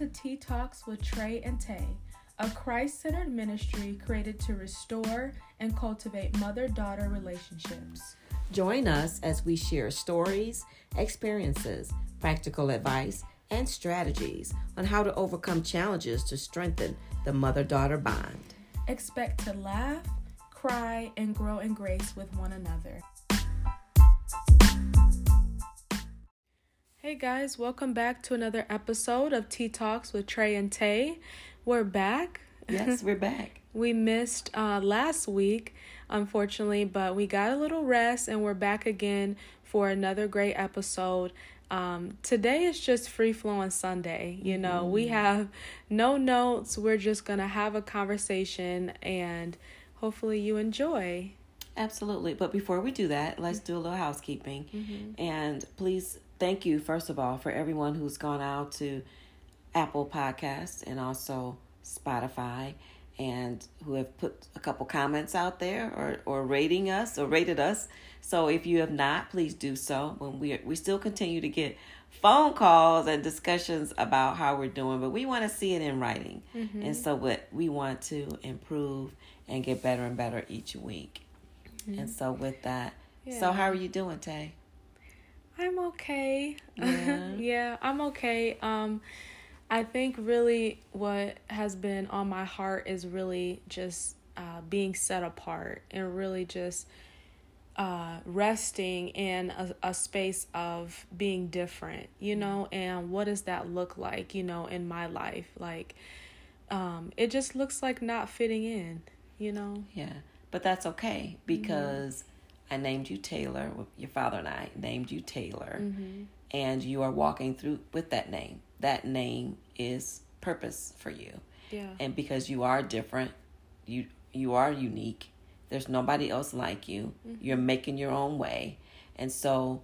to Tea Talks with Trey and Tay, a Christ centered ministry created to restore and cultivate mother daughter relationships. Join us as we share stories, experiences, practical advice, and strategies on how to overcome challenges to strengthen the mother daughter bond. Expect to laugh, cry, and grow in grace with one another. Hey guys, welcome back to another episode of Tea Talks with Trey and Tay. We're back. Yes, we're back. we missed uh, last week, unfortunately, but we got a little rest and we're back again for another great episode. Um, today is just free flowing Sunday. You know, mm. we have no notes. We're just going to have a conversation and hopefully you enjoy. Absolutely. But before we do that, let's do a little housekeeping. Mm-hmm. And please thank you, first of all, for everyone who's gone out to Apple Podcasts and also Spotify and who have put a couple comments out there or, or rating us or rated us. So if you have not, please do so. When we we still continue to get phone calls and discussions about how we're doing, but we want to see it in writing. Mm-hmm. And so what we want to improve and get better and better each week. Mm-hmm. And so with that, yeah. so how are you doing, Tay? I'm okay. Yeah. yeah, I'm okay. Um I think really what has been on my heart is really just uh, being set apart and really just uh, resting in a, a space of being different, you know, and what does that look like, you know, in my life? Like, um, it just looks like not fitting in, you know? Yeah, but that's okay because mm-hmm. I named you Taylor, your father and I named you Taylor, mm-hmm. and you are walking through with that name that name is purpose for you. Yeah. And because you are different, you you are unique. There's nobody else like you. Mm-hmm. You're making your own way. And so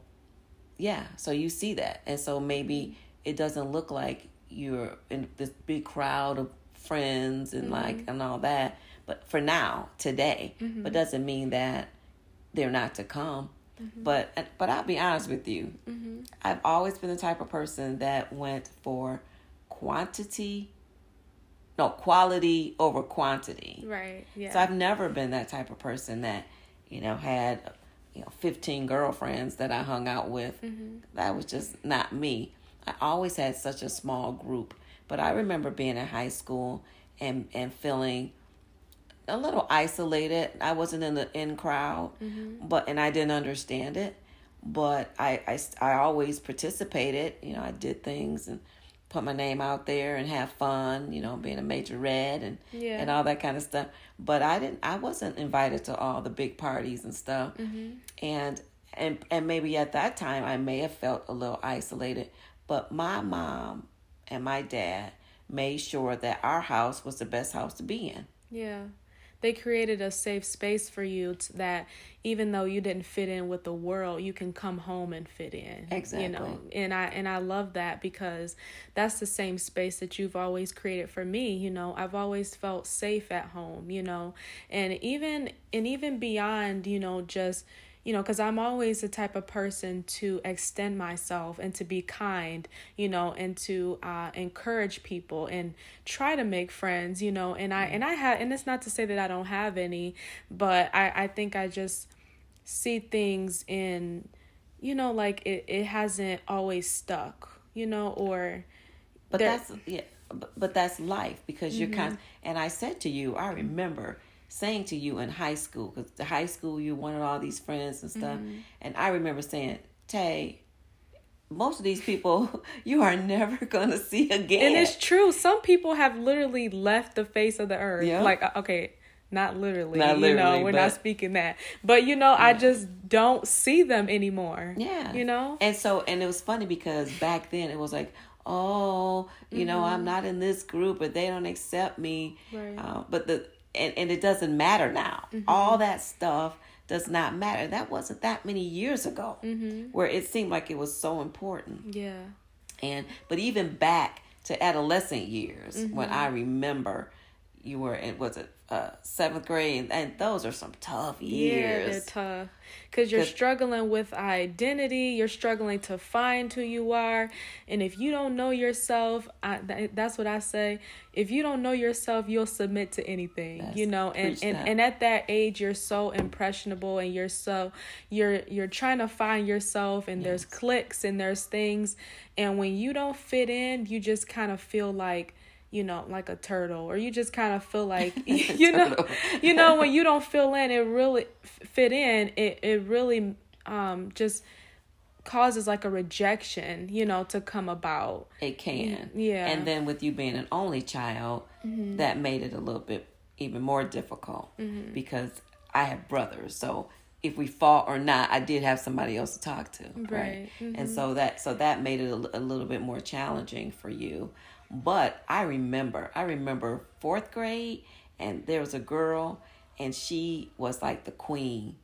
yeah, so you see that. And so maybe it doesn't look like you're in this big crowd of friends and mm-hmm. like and all that. But for now, today, mm-hmm. but doesn't mean that they're not to come. Mm-hmm. But but I'll be honest with you. Mm-hmm. I've always been the type of person that went for quantity, no quality over quantity. Right. Yeah. So I've never been that type of person that you know had you know 15 girlfriends that I hung out with. Mm-hmm. That was just not me. I always had such a small group. But I remember being in high school and and feeling a little isolated. I wasn't in the in crowd, mm-hmm. but and I didn't understand it. But I, I I always participated. You know, I did things and put my name out there and have fun. You know, being a majorette and yeah. and all that kind of stuff. But I didn't. I wasn't invited to all the big parties and stuff. Mm-hmm. And and and maybe at that time I may have felt a little isolated. But my mom and my dad made sure that our house was the best house to be in. Yeah they created a safe space for you that even though you didn't fit in with the world you can come home and fit in exactly. you know? And i and i love that because that's the same space that you've always created for me you know? I've always felt safe at home you know? And even and even beyond you know just you know, because I'm always the type of person to extend myself and to be kind, you know, and to uh, encourage people and try to make friends, you know, and I and I have, and it's not to say that I don't have any, but I I think I just see things in, you know, like it it hasn't always stuck, you know, or. But that's yeah, but, but that's life because mm-hmm. you're kind. And I said to you, I remember saying to you in high school because the high school you wanted all these friends and stuff mm-hmm. and i remember saying tay most of these people you are never going to see again and it's true some people have literally left the face of the earth yeah. like uh, okay not literally, not literally you know we're but, not speaking that but you know yeah. i just don't see them anymore yeah you know and so and it was funny because back then it was like oh you mm-hmm. know i'm mm-hmm. not in this group or they don't accept me right. Uh, but the and, and it doesn't matter now. Mm-hmm. All that stuff does not matter. That wasn't that many years ago mm-hmm. where it seemed like it was so important. Yeah. And but even back to adolescent years mm-hmm. when I remember you were in was it uh, seventh grade, and, those are some tough years. Yeah, they're tough because you're struggling with identity. You're struggling to find who you are, and if you don't know yourself, I, that, that's what I say. If you don't know yourself, you'll submit to anything. You know, and and, and at that age, you're so impressionable, and you're so you're you're trying to find yourself, and yes. there's cliques and there's things, and when you don't fit in, you just kind of feel like you know, like a turtle, or you just kind of feel like, you know, you know, when you don't feel in, it really fit in. It it really um just causes like a rejection, you know, to come about. It can, yeah. And then with you being an only child, mm-hmm. that made it a little bit even more difficult mm-hmm. because I have brothers, so if we fought or not, I did have somebody else to talk to, right? right? Mm-hmm. And so that so that made it a, a little bit more challenging for you. But I remember, I remember fourth grade, and there was a girl, and she was like the queen.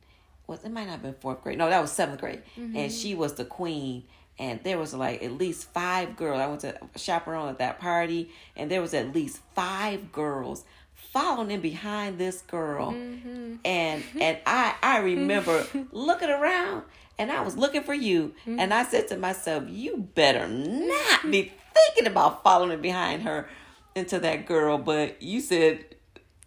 Was it might not have been fourth grade? No, that was seventh grade, mm-hmm. and she was the queen. And there was like at least five girls. I went to chaperone at that party, and there was at least five girls following in behind this girl mm-hmm. and and i i remember looking around and i was looking for you mm-hmm. and i said to myself you better not be thinking about following behind her into that girl, but you said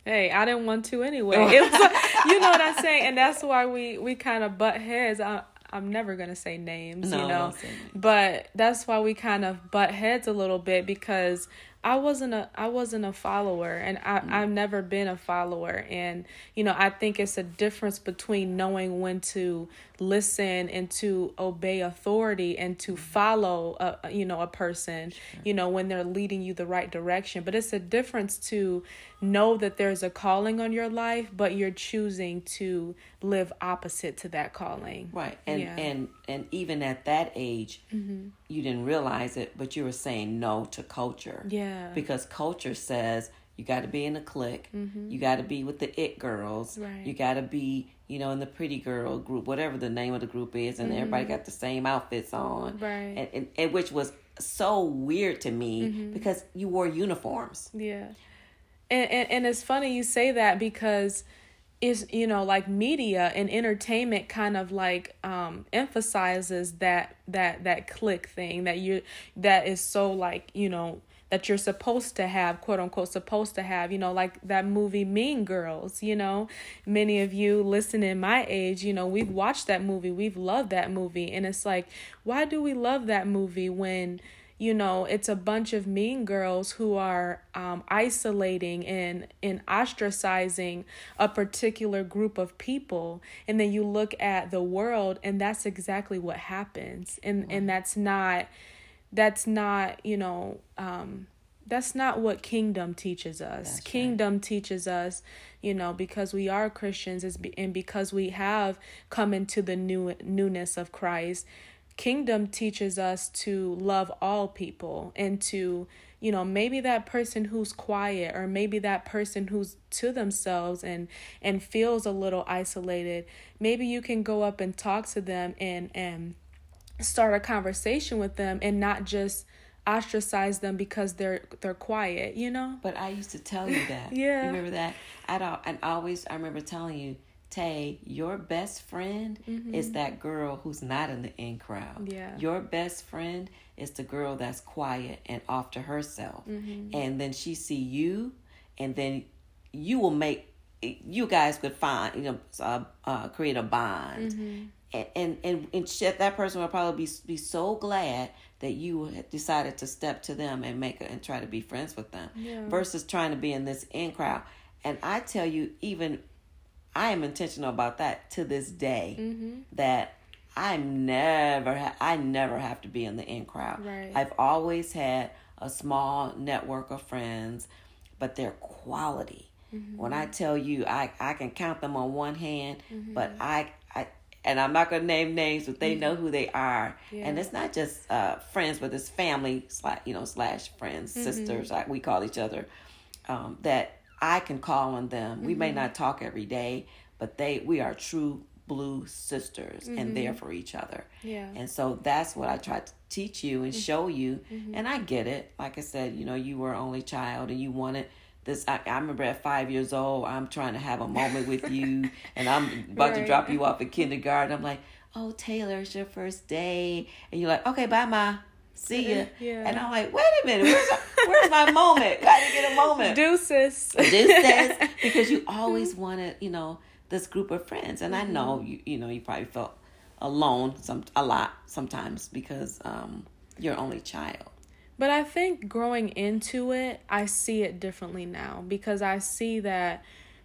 Hey, I didn't want to anyway. It was, you know what I'm saying, and that's why we we kind of butt heads. I, I'm never gonna say names, no, you know, but that's why we kind of butt heads a little bit because I wasn't a I wasn't a follower and I, mm I've never been a follower and you know I think it's a difference between knowing when to listen and to obey authority and to mm-hmm. follow a you know a person sure. you know when they're leading you the right direction but it's a difference to know that there's a calling on your life but you're choosing to live opposite to that calling right and yeah. and and even at that age mm-hmm. You didn't realize it but you were saying no to culture yeah because culture says you got to be in a clique mm-hmm. you got to be with the it girls right. you got to be you know in the pretty girl group whatever the name of the group is and mm-hmm. everybody got the same outfits on right and, and, and which was so weird to me mm-hmm. because you wore uniforms yeah and, and and it's funny you say that because is you know like media and entertainment kind of like um emphasizes that that that clique thing that you that is so like you know that you're supposed to have quote unquote supposed to have you know like that movie mean girls you know? Many of you listening my age you know we've watched that movie we've loved that movie and it's like why do we love that movie when you know it's a bunch of mean girls who are um, isolating and and ostracizing a particular group of people. And then you look at the world and that's exactly what happens. And and that's not that's not you know um, that's not what kingdom teaches us. That's kingdom right. teaches us you know because we are christians is and because we have come into the new newness of christ kingdom teaches us to love all people and to you know maybe that person who's quiet or maybe that person who's to themselves and and feels a little isolated maybe you can go up and talk to them and and start a conversation with them and not just ostracize them because they're they're quiet you know? But i used to tell you that. Yeah. You remember that? I don't and always i remember telling you Tay, your best friend mm-hmm. is that girl who's not in the in crowd. Yeah. Your best friend is the girl that's quiet and off to herself. Mm-hmm. And then she see you, and then you will make you guys could find you know uh, uh, create a bond. Mm-hmm. And, and and and shit, that person will probably be be so glad that you decided to step to them and make a, and try to be friends with them yeah. versus trying to be in this in crowd. And I tell you, even I am intentional about that to this day. Mm-hmm. That I never, ha- I never have to be in the in crowd. Right. I've always had a small network of friends, but they're quality. Mm-hmm. When I tell you, I I can count them on one hand, mm-hmm. but I I and I'm not gonna name names, but they know mm-hmm. who they are. Yeah. And it's not just uh, friends, but it's family, slash, you know, slash friends, mm-hmm. sisters. Like we call each other. Um, that I can call on them. Mm-hmm. We may mm-hmm. not talk every day, but they we are true blue sisters mm-hmm. and there for each other. Yeah. And so that's what I try to teach you and mm-hmm. show you. Mm-hmm. And I get it. Like I said, you know, you were only child and you wanted this I, I, remember at five years old i'm trying to have a moment with you and i'm about right. to drop you off at kindergarten i'm like oh taylor it's your first day and you're like okay bye ma see ya. yeah. and i'm like wait a minute where's, where's my moment? Gotta get a moment. Deuces. Deuces. Because you always wanted you know this group of friends. And mm-hmm. i know you you know you probably felt alone some a lot sometimes because um your only child. But I think growing into it, I see it differently now because I see that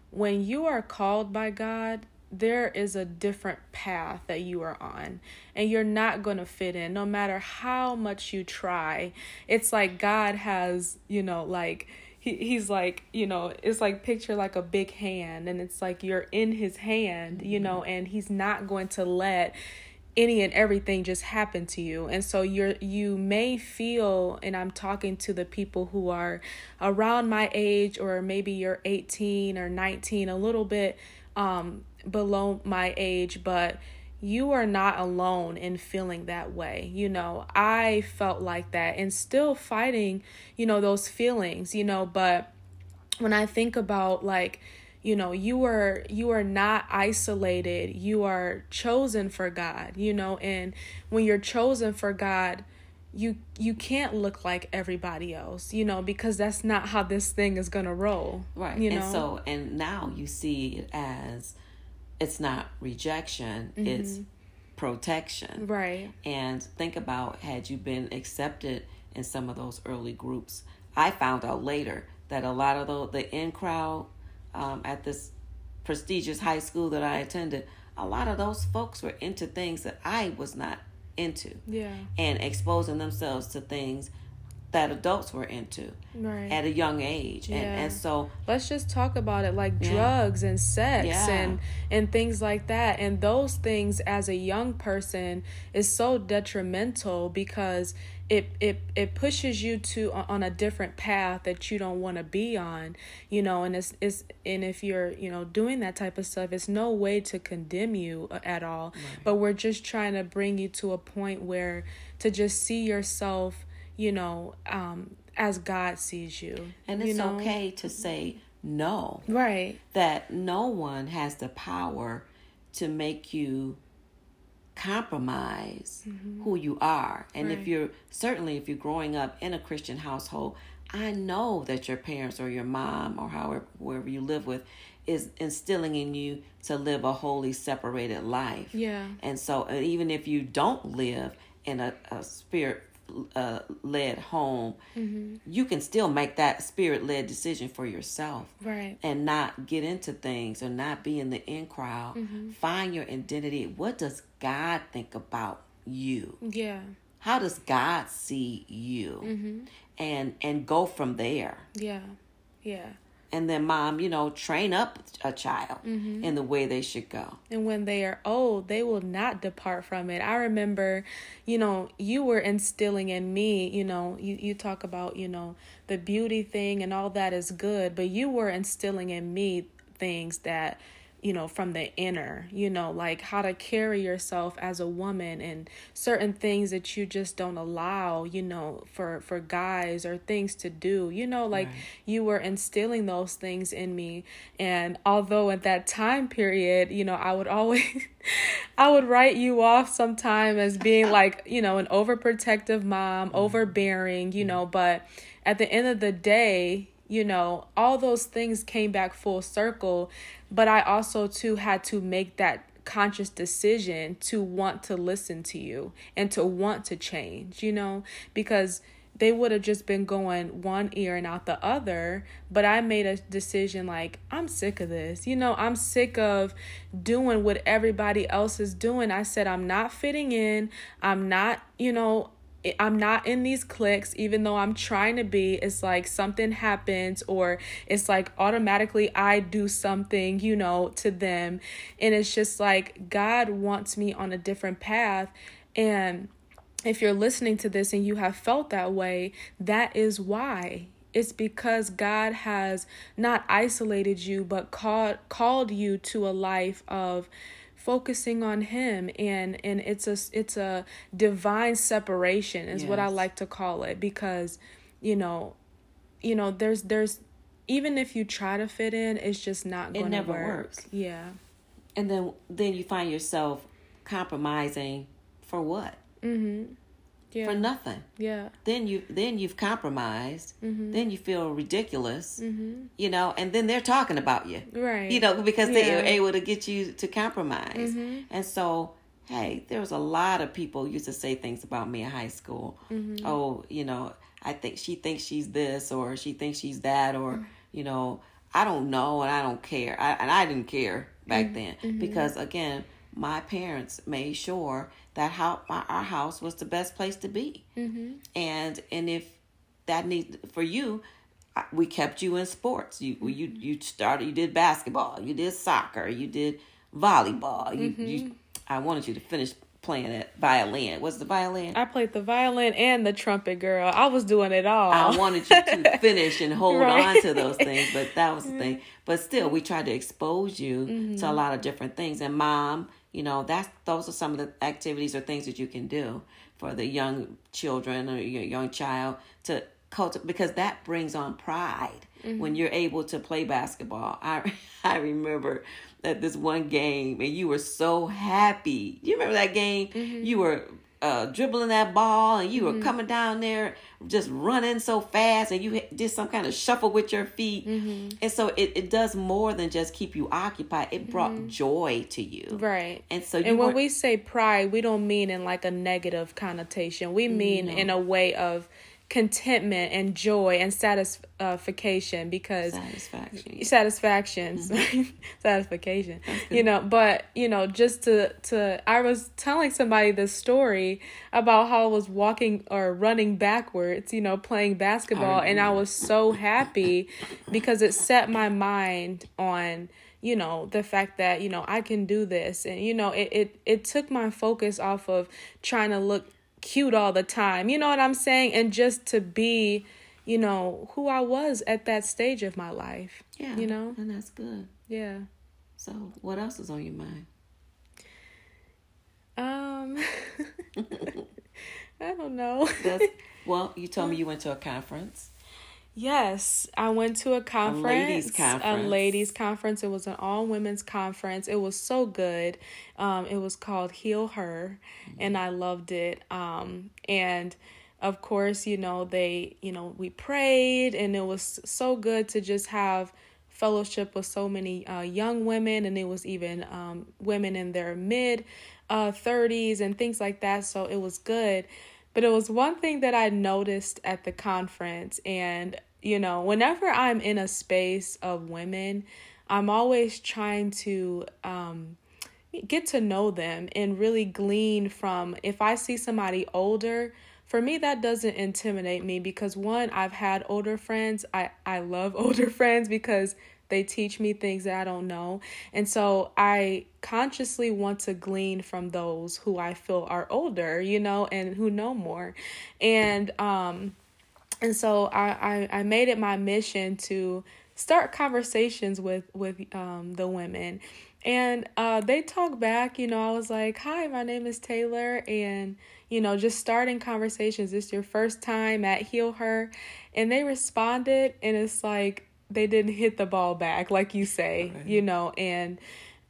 when you are called by God, there is a different path that you are on and you're not going to fit in no matter how much you try. It's like God has, you know, like he, he's like, you know, it's like picture like a big hand and it's like you're in his hand, you know, and he's not going to let any and everything just happen to you and so you're you may feel and i'm talking to the people who are around my age or maybe you're 18 or 19 a little bit um below my age but you are not alone in feeling that way. You know i felt like that and still fighting you know those feelings you know but when i think about like you know you are you are not isolated. You are chosen for god you know and when you're chosen for god you you can't look like everybody else you know because that's not how this thing is gonna roll right you know? and so and now you see it as it's not rejection mm-hmm. it's protection right and think about had you been accepted in some of those early groups i found out later that a lot of the the in crowd um, at this prestigious high school that I attended, a lot of those folks were into things that I was not into. Yeah. And exposing themselves to things that adults were into right. at a young age yeah. and and so let's just talk about it like yeah. drugs and sex yeah. and and things like that and those things as a young person is so detrimental because it it it pushes you to on a different path that you don't want to be on you know and it's it's and if you're you know doing that type of stuff it's no way to condemn you uh, at all right. but we're just trying to bring you to a point where to just see yourself you know um as God sees you and it's know? okay to say no right that no one has the power to make you compromise mm-hmm. who you are. And right. if you're certainly if you're growing up in a Christian household, I know that your parents or your mom or however wherever you live with is instilling in you to live a wholly separated life. Yeah. And so uh, even if you don't live in a, a spirit uh, led home, mm-hmm. you can still make that spirit led decision for yourself. Right. And not get into things or not be in the in crowd. Mm-hmm. Find your identity. What does God think about you? Yeah. How does God see you? Mm-hmm. And and go from there. Yeah. Yeah and then mom you know train up a child mm-hmm. in the way they should go and when they are old they will not depart from it i remember you know you were instilling in me you know you, you talk about you know the beauty thing and all that is good but you were instilling in me things that you know, from the inner, you know, like how to carry yourself as a woman and certain things that you just don't allow, you know, for for guys or things to do. You know, like right. you were instilling those things in me and although at that time period, you know, I would always I would write you off sometime as being like, you know, an overprotective mom, mm-hmm. overbearing, you know, but at the end of the day, you know, all those things came back full circle but I also too had to make that conscious decision to want to listen to you and to want to change, you know, because they would have just been going one ear and out the other. But I made a decision like, I'm sick of this. You know, I'm sick of doing what everybody else is doing. I said, I'm not fitting in. I'm not, you know, I'm not in these cliques, even though I'm trying to be. It's like something happens, or it's like automatically I do something, you know, to them. And it's just like God wants me on a different path. And if you're listening to this and you have felt that way, that is why. It's because God has not isolated you, but called called you to a life of focusing on him and and it's a it's a divine separation is yes. what I like to call it because you know you know there's there's even if you try to fit in, it's just not going to never work. works. Yeah. And then then you find yourself compromising for what? Mhm. Yeah. For nothing. yeah. Then you then you've compromised. Mm-hmm. Then you feel ridiculous. Mhm. You know, and then they're talking about you. Right. You know, because they Yeah. are able to get you to compromise. Mhm. And so, hey, there was a lot of people used to say things about me in high school. Mm-hmm. Oh, you know, I think she thinks she's this or she thinks she's that or, you know, I don't know and I don't care. I, and I didn't care back then because again, my parents made sure that how my, our house was the best place to be. Mm-hmm. And and if that need for you, we kept you in sports. You you you started. You did basketball. You did soccer. You did volleyball. You you. I wanted you to finish playing that violin. What's the violin? I played the violin and the trumpet, girl. I was doing it all. I wanted you to finish and hold Right. on to those things, but that was the thing. But still, we tried to expose you Mm-hmm. to a lot of different things. And mom, you know, that's those are some of the activities or things that you can do for the young children or your young child to cultivate because that brings on pride Mm-hmm. when you're able to play basketball. I I remember at this one game and you were so happy. You remember that game? Mm-hmm. You were uh, dribbling that ball and you were coming down there just running so fast and you did some kind of shuffle with your feet. Mm-hmm. And so it, it does more than just keep you occupied. It brought joy to you. Mm-hmm. Right. And so you And when we say pride, we don't mean in like a negative connotation. We mean in a way of contentment and joy and satisfaction because satisfaction. satisfactions. Satisfaction. You know but you know just to to i was telling somebody this story about how i was walking or running backwards you know playing basketball and i was so happy because it set my mind on you know the fact that you know i can do this. And you know it it, it took my focus off of trying to look cute all the time you know what i'm saying and just to be you know who i was at that stage of my life Yeah. you know And that's good. yeah So what else is on your mind? um i don't know well, you told me you went to a conference. Yes, I went to a conference, ladies' a conference. ladies' conference. It was an all women's conference. It was so good. Um, it was called Heal Her, and I loved it. Um, and of course, you know they, you know, we prayed, and it was so good to just have fellowship with so many uh, young women, and it was even um, women in their mid uh, 30s and things like that. So it was good. But it was one thing that I noticed at the conference. And, you know, whenever I'm in a space of women, I'm always trying to um, get to know them and really glean from if I see somebody older. For me, that doesn't intimidate me because one, I've had older friends. I, I love older friends because they teach me things that I don't know. And so I consciously want to glean from those who I feel are older, you know, and who know more. And um and so I I, I made it my mission to start conversations with with um the women. And uh they talk back, you know, I was like, "Hi, my name is Taylor." And you know, just starting conversations. This your first time at Heal Her, and they responded, and it's like they didn't hit the ball back, like you say, Right. you know, and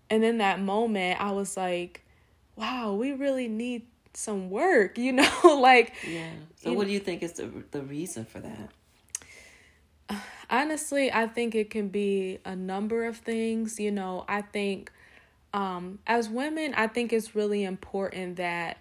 and in that moment, I was like, wow, we really need some work, you know, like Yeah. So what do you think is the the reason for that? honestly, I think it can be a number of things, you know. I think um as women, I think it's really important that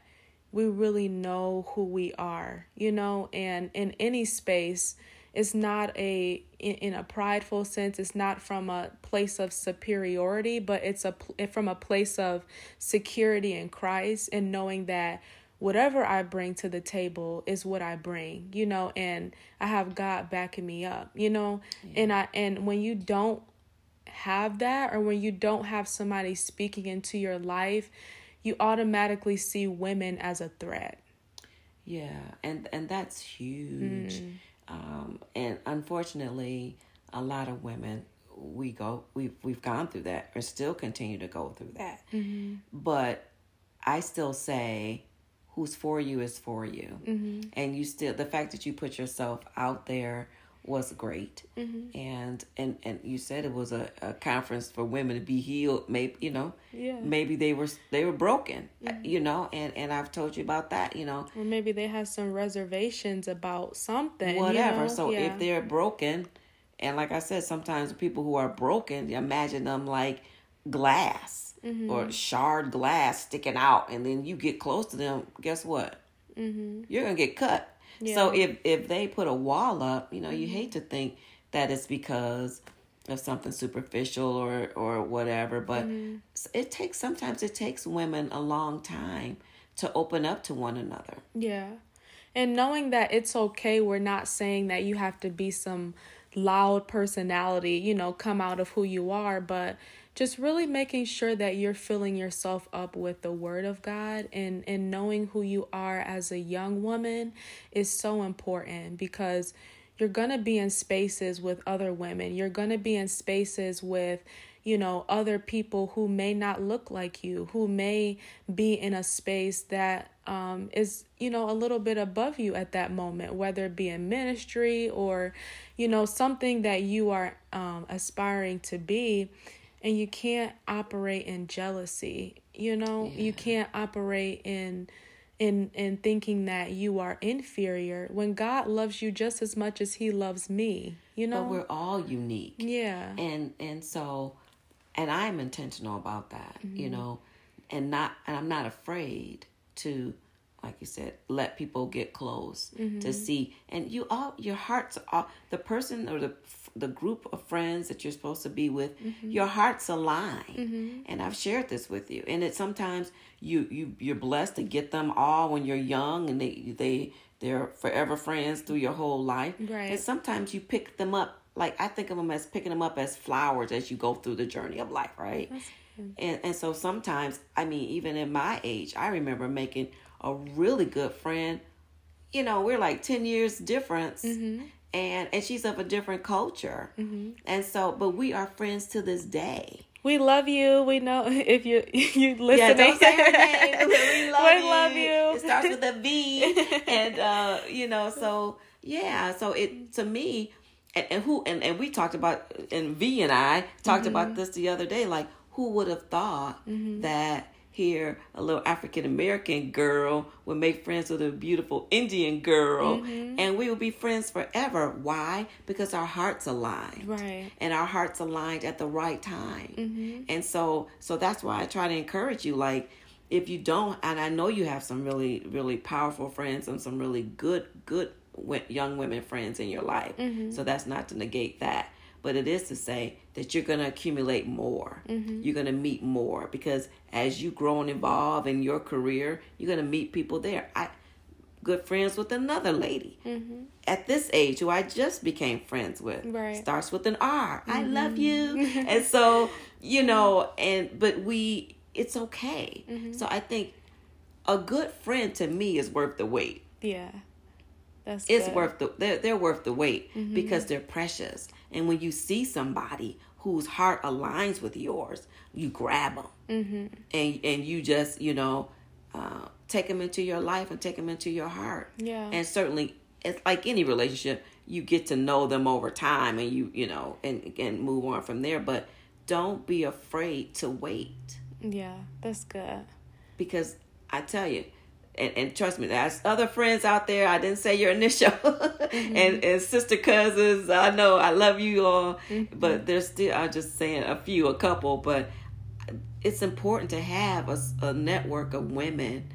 we really know who we are, you know, and in any space it's not a in, in a prideful sense it's not from a place of superiority but it's a from a place of security in Christ and knowing that whatever I bring to the table is what I bring, you know, and I have God backing me up, you know, and I and when you don't have that or when you don't have somebody speaking into your life, you automatically see women as a threat. Yeah, and and that's huge. Mm. Um, and unfortunately, a lot of women we go we've we've gone through that or still continue to go through that. But I still say, who's for you is for you, and you still the fact that you put yourself out there was great. Mm-hmm. And and and you said it was a, a conference for women to be healed. Maybe you know, yeah. maybe they were they were broken, mm-hmm. you know. And and I've told you about that, you know. Or maybe they had some reservations about something. Whatever. You know? So yeah. if they're broken, and like I said, sometimes people who are broken, imagine them like glass mm-hmm. or shard glass sticking out, and then you get close to them. Guess what? Mm-hmm. You're gonna get cut. Yeah. So if if they put a wall up, you know, you hate to think that it's because of something superficial or or whatever, but mm-hmm. it takes sometimes it takes women a long time to open up to one another. Yeah. And knowing that it's okay, we're not saying that you have to be some loud personality, you know, come out of who you are, but just really making sure that you're filling yourself up with the word of God and and knowing who you are as a young woman is so important because you're going to be in spaces with other women. You're going to be in spaces with you know other people who may not look like you who may be in a space that um, is you know a little bit above you at that moment whether it be in ministry or you know something that you are um, aspiring to be and you can't operate in jealousy you know? Yeah. you can't operate in in in thinking that you are inferior when god loves you just as much as he loves me you know? but we're all unique. Yeah. And and so and i'm intentional about that mm-hmm. you know? And not and i'm not afraid to like you said let people get close mm-hmm. to see. And you all your hearts are the person or the the group of friends that you're supposed to be with mm-hmm. your hearts align. Mm-hmm. and i've shared this with you. And it sometimes you you you're blessed to get them all when you're young and they they they're forever friends through your whole life. Right. And sometimes you pick them up like i think of them as picking them up as flowers as you go through the journey of life right? And and so sometimes i mean even in my age i remember making a really good friend you know we're like 10 years difference mm-hmm and and she's of a different culture mm-hmm. and so but we are friends to this day we love you. We know if you you listening. Yeah, don't say her name. We love, we you. love you. It starts with a V, and uh, you know, so yeah, so it to me, and, and who and, and we talked about, and V and I talked mm-hmm. about this the other day. Like, who would have thought mm-hmm. that here a little African American girl would make friends with a beautiful Indian girl mm-hmm. and we would be friends forever. Why? Because our hearts aligned. Right. And our hearts aligned at the right time. Mm-hmm. And so so that's why I try to encourage you like if you don't and I know you have some really really powerful friends and some really good good young women friends in your life. Mm-hmm. So that's not to negate that but it is to say that you're going to accumulate more. Mm-hmm. You're going to meet more because as you grow and evolve in your career, you're going to meet people there. I good friends with another lady mm-hmm. at this age who I just became friends with. Right. Starts with an R. Mm-hmm. I love you. and so, you know, and but we it's okay. Mm-hmm. So I think a good friend to me is worth the wait. Yeah. That's it's good. worth the they're, they're worth the wait mm-hmm. because they're precious. And when you see somebody whose heart aligns with yours, you grab them mm-hmm. and and you just you know uh, take them into your life and take them into your heart. Yeah. And certainly, it's like any relationship, you get to know them over time, and you you know and and move on from there. But don't be afraid to wait. Yeah, that's good. Because I tell you, and, and trust me, there's other friends out there. I didn't say your initial, mm-hmm. and and sister cousins. I know I love you all, mm-hmm. but there's still. I'm just saying a few, a couple, but it's important to have a, a network of women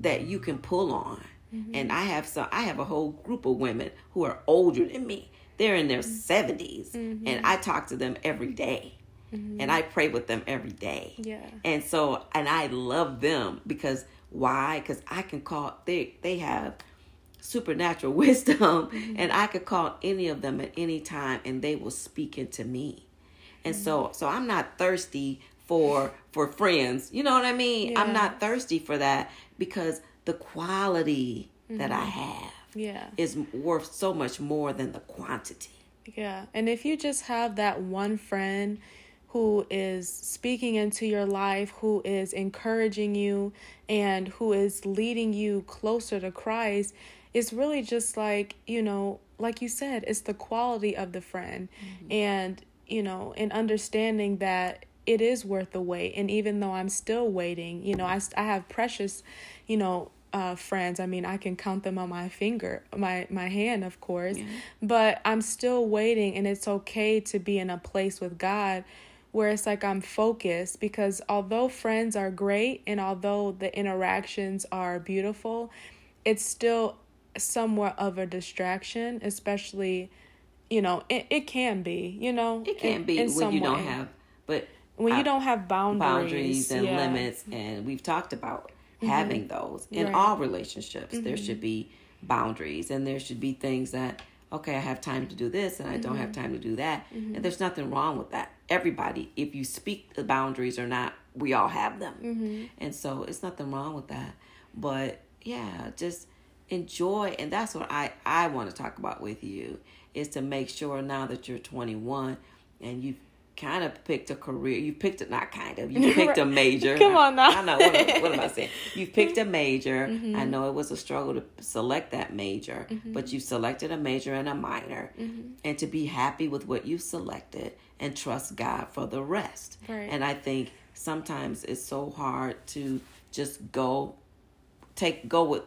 that you can pull on. Mm-hmm. And I have some. I have a whole group of women who are older than me. They're in their 70s, mm-hmm. and I talk to them every day. Mm-hmm. And I pray with them every day. Yeah. And so, and I love them because why? Because I can call they they have supernatural wisdom, mm-hmm. and I could call any of them at any time, and they will speak into me. And mm-hmm. so, so I'm not thirsty for for friends. You know what I mean? Yeah. I'm not thirsty for that because the quality mm-hmm. that I mm-hmm. have yeah is worth so much more than the quantity. Yeah. And if you just have that one friend who is speaking into your life, who is encouraging you, and who is leading you closer to Christ, it's really just like, you know, like you said, it's the quality of the friend. Mm-hmm. And, you know, in understanding that it is worth the wait. And even though I'm still waiting, you know, I, I have precious, you know, uh, friends. I mean, I can count them on my finger, my my hand, of course. Yeah. But I'm still waiting, and it's okay to be in a place with God where it's like I'm focused because although friends are great and although the interactions are beautiful, it's still somewhat of a distraction, especially, you know, it, it can be, you know, it can in, be in when you way. don't have, but when you don't have boundaries, boundaries and yeah. limits, and we've talked about mm-hmm. having those in right. all relationships. Mm-hmm. There should be boundaries, and there should be things that okay, I have time to do this, and I don't have mm-hmm. time to do that, and mm-hmm. there's nothing wrong with that. Everybody, if you speak the boundaries or not, we all have them, mm-hmm. and so it's nothing wrong with that. But yeah, just enjoy and that's what I I want to talk about with you is to make sure now that you're 21 and you've kind of picked a career you picked it not kind of you picked a major come on now I, know what, what, am I saying you picked a major mm-hmm. I know it was a struggle to select that major mm-hmm. but you selected a major and a minor mm-hmm. and to be happy with what you selected and trust God for the rest right. and I think sometimes it's so hard to just go take go with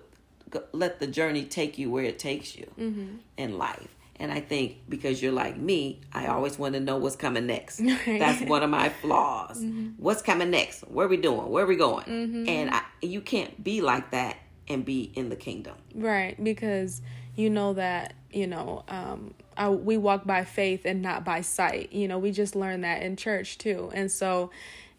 let the journey take you where it takes you mm-hmm. in life. And I think because you're like me, I always want to know what's coming next. That's one of my flaws. Mm-hmm. What's coming next? Where we doing? Where we going? Mm-hmm. And I, you can't be like that and be in the kingdom. Right, because you know that you know um, I, we walk by faith and not by sight. You know, we just learned that in church too, and so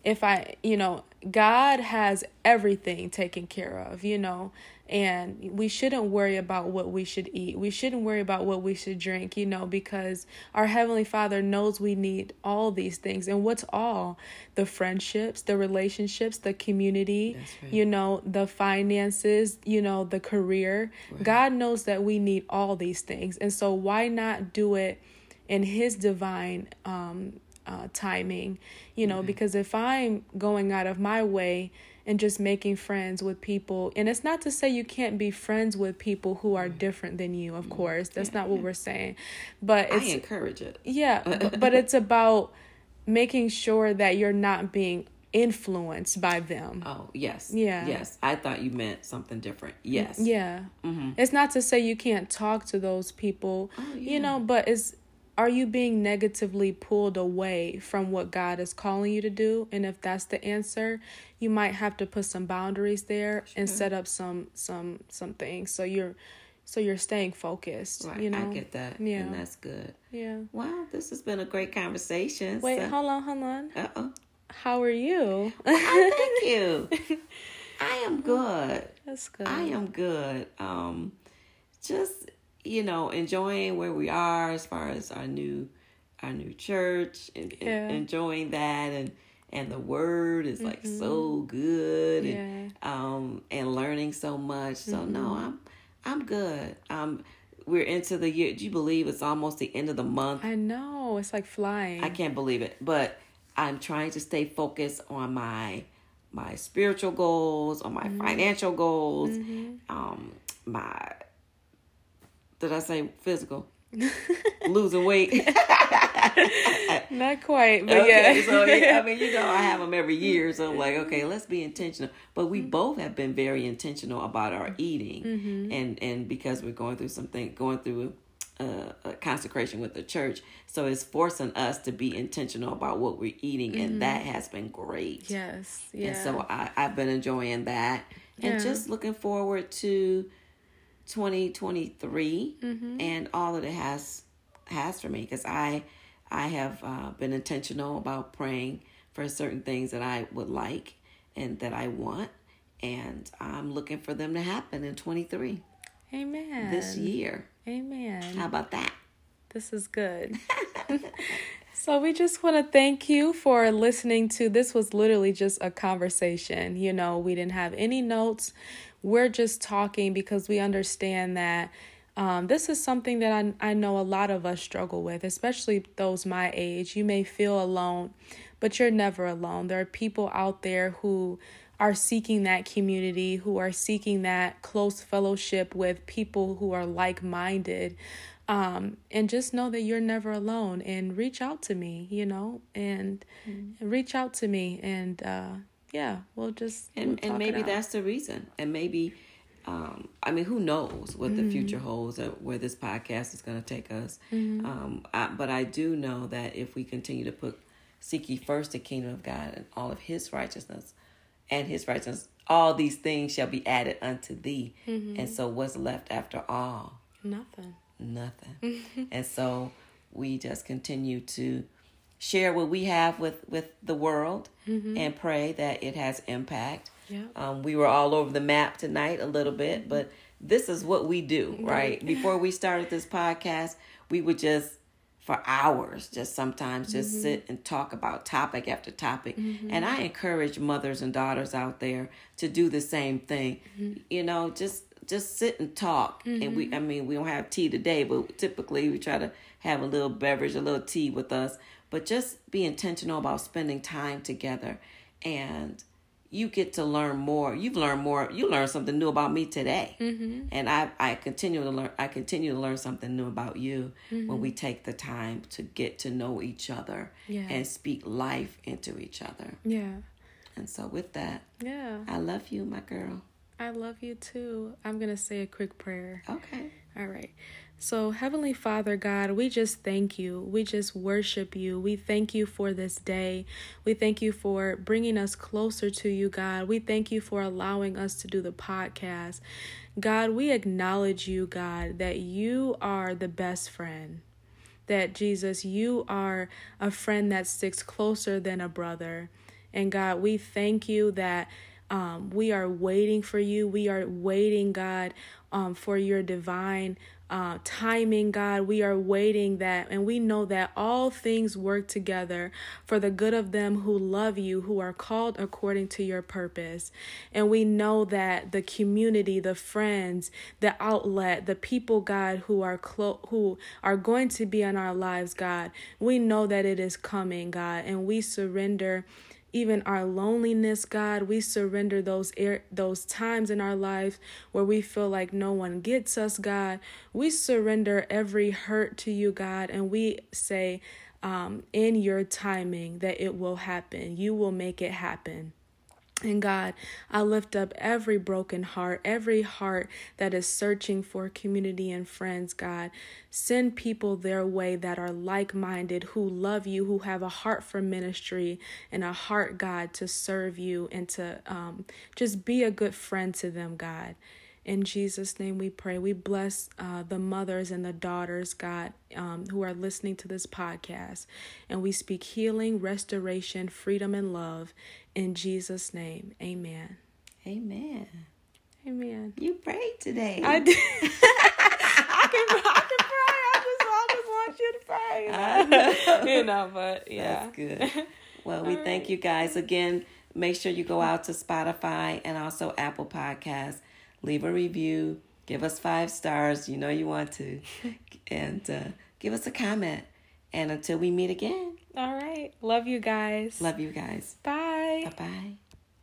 if I, you know, God has everything taken care of. You know, and we shouldn't worry about what we should eat. We shouldn't worry about what we should drink, you know, because our Heavenly Father knows we need all these things. And what's all? The friendships, the relationships, the community, right. you know, the finances, you know, the career. Right. God knows that we need all these things. And so why not do it in His divine um, uh, timing, you know, mm-hmm. because if I'm going out of my way, and just making friends with people. And it's not to say you can't be friends with people who are different than you, of course. That's yeah, not what we're saying. But it's I encourage it. Yeah, but, but it's about making sure that you're not being influenced by them. Oh, yes. Yeah. Yes. I thought you meant something different. Yes. Yeah. Mm-hmm. It's not to say you can't talk to those people, oh, yeah. you know, but it's are you being negatively pulled away from what God is calling you to do? And if that's the answer, you might have to put some boundaries there sure. and set up some some some things so you're so you're staying focused. Right, you know, I get that. Yeah, and that's good. Yeah. Wow, this has been a great conversation. Wait, so. hold on, hold on. Uh oh. How are you? Well, thank you. I am good. That's good. I am good. Um, just you know, enjoying where we are as far as our new our new church and, yeah. enjoying that and and the word is like mm-hmm. so good yeah. and um and learning so much. So mm-hmm. no, I'm I'm good. Um we're into the year. Do you believe it's almost the end of the month? I know. It's like flying. I can't believe it. But I'm trying to stay focused on my my spiritual goals, on my mm-hmm. financial goals, mm-hmm. um my did I say physical? Losing weight. Not quite, but okay, yeah. so yeah, I mean, you know, I have them every year, so I'm like, okay, let's be intentional. But we mm-hmm. both have been very intentional about our eating, mm-hmm. and and because we're going through something, going through uh, a consecration with the church, so it's forcing us to be intentional about what we're eating, mm-hmm. and that has been great. Yes, yeah. And so I, I've been enjoying that, and yeah. just looking forward to 2023 mm-hmm. and all that it has has for me because I I have uh, been intentional about praying for certain things that I would like and that I want and I'm looking for them to happen in 23. Amen. This year. Amen. How about that? This is good. so we just want to thank you for listening to this was literally just a conversation. You know, we didn't have any notes we're just talking because we understand that um, this is something that I, I know a lot of us struggle with, especially those my age. You may feel alone, but you're never alone. There are people out there who are seeking that community, who are seeking that close fellowship with people who are like minded. Um, and just know that you're never alone and reach out to me, you know, and, mm-hmm. reach out to me and uh yeah, we'll just and we'll and maybe that's the reason. And maybe um, I mean, who knows what mm-hmm. the future holds or where this podcast is going to take us. Mm-hmm. Um, I, but I do know that if we continue to put seek ye first the kingdom of God and all of his righteousness and his righteousness, all these things shall be added unto thee. Mm-hmm. And so what's left after all? Nothing. Nothing. and so we just continue to share what we have with, with the world mm-hmm. and pray that it has impact. Yeah. Um, we were all over the map tonight a little bit, but this is what we do, right? Before we started this podcast, we would just for hours just sometimes just mm-hmm. sit and talk about topic after topic mm-hmm. and i encourage mothers and daughters out there to do the same thing mm-hmm. you know just just sit and talk and we mm-hmm. i mean we don't have tea today but typically we try to have a little beverage a little tea with us but just be intentional about spending time together and you get to learn more. You've learned more. You learned something new about me today, mm-hmm. and I I continue to learn. I continue to learn something new about you mm-hmm. when we take the time to get to know each other yeah. and speak life into each other. Yeah. And so with that, yeah, I love you, my girl. I love you too. I'm gonna say a quick prayer. Okay. All right. So, Heavenly Father God, we just thank you. We just worship you. We thank you for this day. We thank you for bringing us closer to you, God. We thank you for allowing us to do the podcast. God, we acknowledge you, God, that you are the best friend. That Jesus, you are a friend that sticks closer than a brother. And God, we thank you that um, we are waiting for you. We are waiting, God, um, for your divine uh, timing, God. We are waiting that, and we know that all things work together for the good of them who love you, who are called according to your purpose. And we know that the community, the friends, the outlet, the people, God, who are clo- who are going to be in our lives, God, we know that it is coming, God, and we surrender even our loneliness, God. We surrender those air, those times in our life where we feel like no one gets us, God. We surrender every hurt to you, God, and we say, um, in your timing, that it will happen. You will make it happen. And God, I lift up every broken heart, every heart that is searching for community and friends, God. Send people their way that are like minded, who love you, who have a heart for ministry and a heart, God, to serve you and to um, just be a good friend to them, God. In Jesus' name we pray. We bless uh, the mothers and the daughters, God, um, who are listening to this podcast. And we speak healing, restoration, freedom, and love. In Jesus' name, amen. Amen. Amen. You prayed today. I did. I, can, I can pray. I just, I just want you to pray. You know, but yeah. That's good. Well, we thank you guys again. Make sure you go out to Spotify and also Apple Podcasts leave a review, give us five stars. You know you want to, and uh, give us a comment. And until we meet again. All right. Love you guys. Love you guys. Bye. Bye bye.